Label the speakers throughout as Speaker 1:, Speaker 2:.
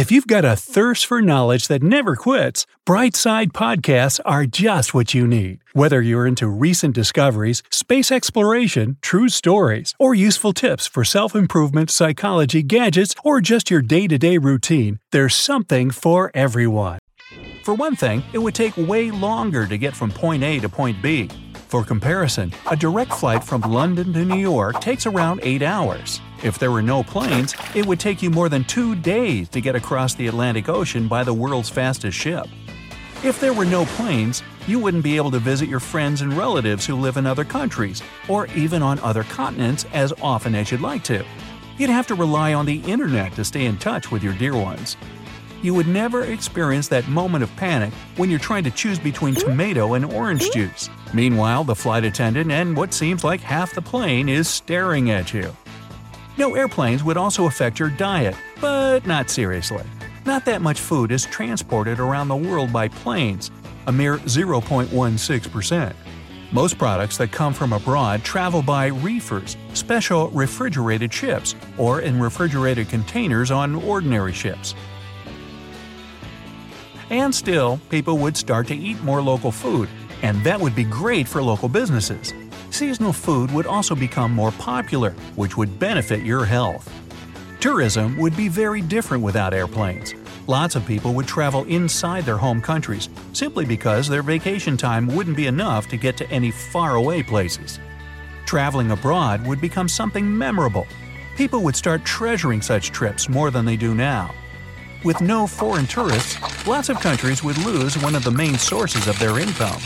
Speaker 1: If you've got a thirst for knowledge that never quits, Brightside Podcasts are just what you need. Whether you're into recent discoveries, space exploration, true stories, or useful tips for self improvement, psychology, gadgets, or just your day to day routine, there's something for everyone. For one thing, it would take way longer to get from point A to point B. For comparison, a direct flight from London to New York takes around 8 hours. If there were no planes, it would take you more than two days to get across the Atlantic Ocean by the world's fastest ship. If there were no planes, you wouldn't be able to visit your friends and relatives who live in other countries, or even on other continents as often as you'd like to. You'd have to rely on the internet to stay in touch with your dear ones you would never experience that moment of panic when you're trying to choose between mm. tomato and orange mm. juice. Meanwhile, the flight attendant and what seems like half the plane is staring at you. No airplanes would also affect your diet, but not seriously. Not that much food is transported around the world by planes, a mere 0.16%. Most products that come from abroad travel by reefers, special refrigerated ships, or in refrigerated containers on ordinary ships. And still, people would start to eat more local food, and that would be great for local businesses. Seasonal food would also become more popular, which would benefit your health. Tourism would be very different without airplanes. Lots of people would travel inside their home countries simply because their vacation time wouldn't be enough to get to any faraway places. Traveling abroad would become something memorable. People would start treasuring such trips more than they do now. With no foreign tourists, lots of countries would lose one of the main sources of their income.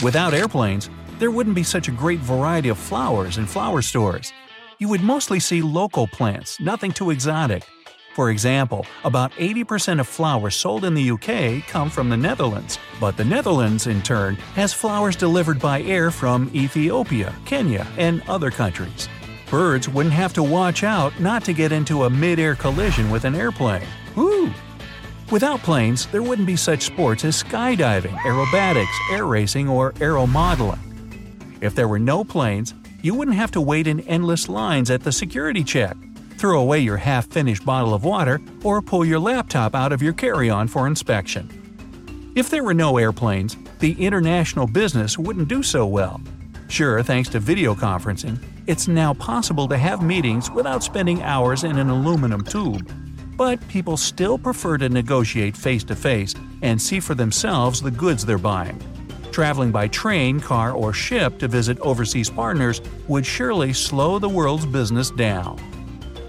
Speaker 1: Without airplanes, there wouldn't be such a great variety of flowers in flower stores. You would mostly see local plants, nothing too exotic. For example, about 80% of flowers sold in the UK come from the Netherlands, but the Netherlands, in turn, has flowers delivered by air from Ethiopia, Kenya, and other countries. Birds wouldn't have to watch out not to get into a mid air collision with an airplane. Woo! Without planes, there wouldn't be such sports as skydiving, aerobatics, air racing, or aeromodeling. If there were no planes, you wouldn't have to wait in endless lines at the security check, throw away your half finished bottle of water, or pull your laptop out of your carry on for inspection. If there were no airplanes, the international business wouldn't do so well. Sure, thanks to video conferencing, it's now possible to have meetings without spending hours in an aluminum tube but people still prefer to negotiate face to face and see for themselves the goods they're buying. Traveling by train, car, or ship to visit overseas partners would surely slow the world's business down.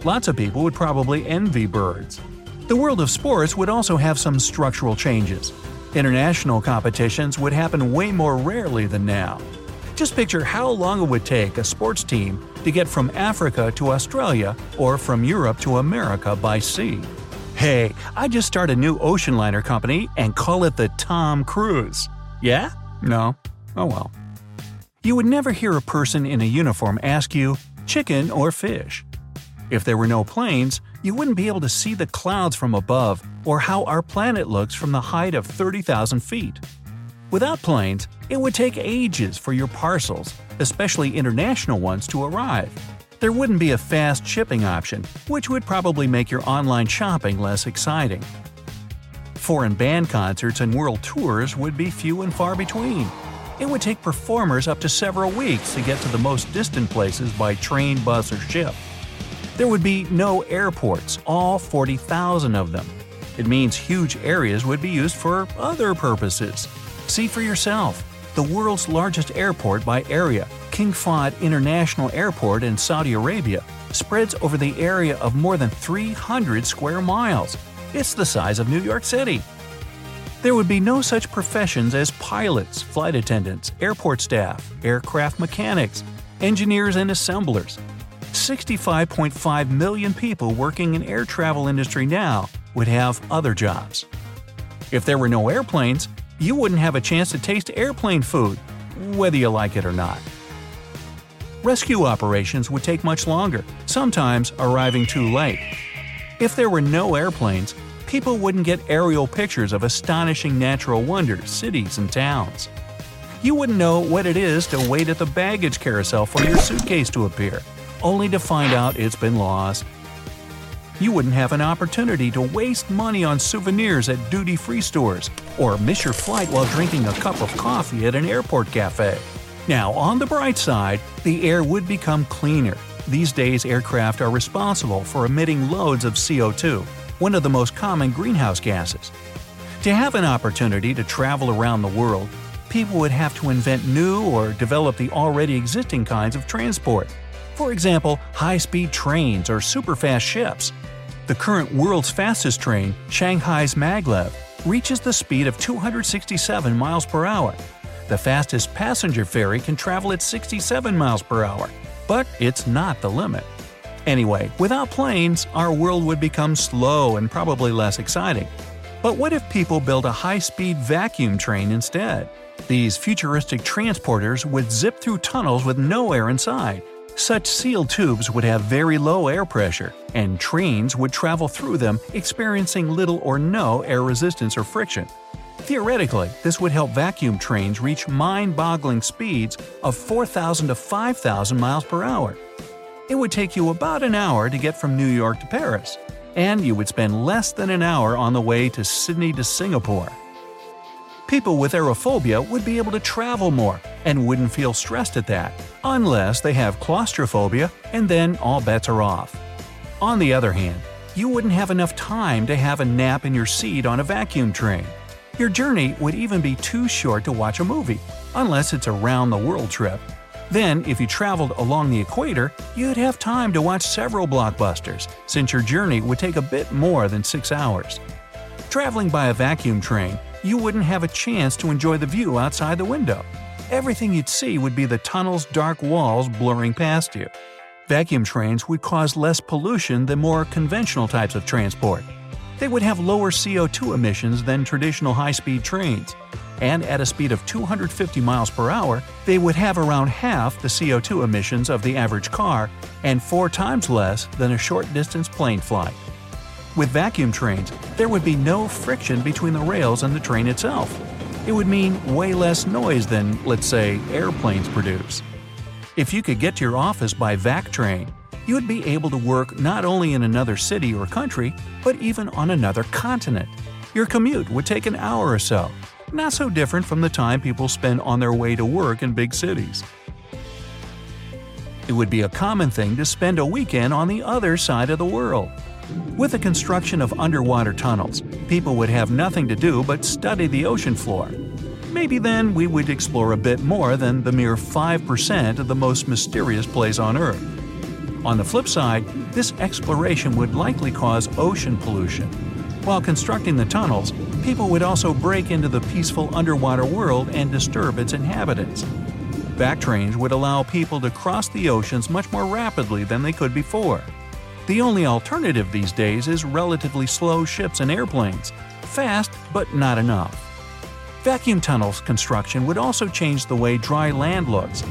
Speaker 1: Lots of people would probably envy birds. The world of sports would also have some structural changes. International competitions would happen way more rarely than now. Just picture how long it would take a sports team to get from Africa to Australia or from Europe to America by sea. Hey, I just started a new ocean liner company and call it the Tom Cruise. Yeah? No? Oh well. You would never hear a person in a uniform ask you, chicken or fish. If there were no planes, you wouldn't be able to see the clouds from above or how our planet looks from the height of 30,000 feet. Without planes, it would take ages for your parcels, especially international ones, to arrive. There wouldn't be a fast shipping option, which would probably make your online shopping less exciting. Foreign band concerts and world tours would be few and far between. It would take performers up to several weeks to get to the most distant places by train, bus, or ship. There would be no airports, all 40,000 of them. It means huge areas would be used for other purposes, See for yourself. The world's largest airport by area, King Fahd International Airport in Saudi Arabia, spreads over the area of more than 300 square miles. It's the size of New York City. There would be no such professions as pilots, flight attendants, airport staff, aircraft mechanics, engineers, and assemblers. 65.5 million people working in air travel industry now would have other jobs. If there were no airplanes, you wouldn't have a chance to taste airplane food, whether you like it or not. Rescue operations would take much longer, sometimes arriving too late. If there were no airplanes, people wouldn't get aerial pictures of astonishing natural wonders, cities, and towns. You wouldn't know what it is to wait at the baggage carousel for your suitcase to appear, only to find out it's been lost. You wouldn't have an opportunity to waste money on souvenirs at duty free stores or miss your flight while drinking a cup of coffee at an airport cafe. Now, on the bright side, the air would become cleaner. These days, aircraft are responsible for emitting loads of CO2, one of the most common greenhouse gases. To have an opportunity to travel around the world, people would have to invent new or develop the already existing kinds of transport. For example, high speed trains or super fast ships. The current world's fastest train, Shanghai's Maglev, reaches the speed of 267 miles per hour, the fastest passenger ferry can travel at 67 miles per hour, but it's not the limit. Anyway, without planes, our world would become slow and probably less exciting. But what if people built a high speed vacuum train instead? These futuristic transporters would zip through tunnels with no air inside. Such sealed tubes would have very low air pressure, and trains would travel through them experiencing little or no air resistance or friction. Theoretically, this would help vacuum trains reach mind-boggling speeds of 4,000 to 5,000 miles per hour. It would take you about an hour to get from New York to Paris, and you would spend less than an hour on the way to Sydney to Singapore. People with aerophobia would be able to travel more and wouldn't feel stressed at that, unless they have claustrophobia, and then all bets are off. On the other hand, you wouldn't have enough time to have a nap in your seat on a vacuum train. Your journey would even be too short to watch a movie, unless it's a round the world trip. Then, if you traveled along the equator, you'd have time to watch several blockbusters, since your journey would take a bit more than six hours. Traveling by a vacuum train, you wouldn't have a chance to enjoy the view outside the window. Everything you'd see would be the tunnel's dark walls blurring past you. Vacuum trains would cause less pollution than more conventional types of transport, they would have lower CO2 emissions than traditional high-speed trains. And at a speed of 250 miles per hour, they would have around half the CO2 emissions of the average car and four times less than a short-distance plane flight. With vacuum trains, there would be no friction between the rails and the train itself. It would mean way less noise than, let's say, airplanes produce. If you could get to your office by vac train, you would be able to work not only in another city or country, but even on another continent. Your commute would take an hour or so, not so different from the time people spend on their way to work in big cities. It would be a common thing to spend a weekend on the other side of the world. With the construction of underwater tunnels, people would have nothing to do but study the ocean floor. Maybe then we would explore a bit more than the mere 5% of the most mysterious place on Earth. On the flip side, this exploration would likely cause ocean pollution. While constructing the tunnels, people would also break into the peaceful underwater world and disturb its inhabitants. Vactrains would allow people to cross the oceans much more rapidly than they could before. The only alternative these days is relatively slow ships and airplanes, fast but not enough. Vacuum tunnels construction would also change the way dry land looks,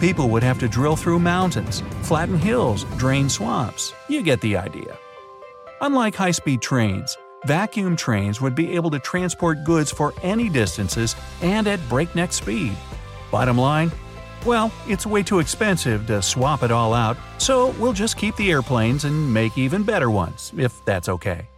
Speaker 1: People would have to drill through mountains, flatten hills, drain swamps. You get the idea. Unlike high speed trains, vacuum trains would be able to transport goods for any distances and at breakneck speed. Bottom line? Well, it's way too expensive to swap it all out, so we'll just keep the airplanes and make even better ones, if that's okay.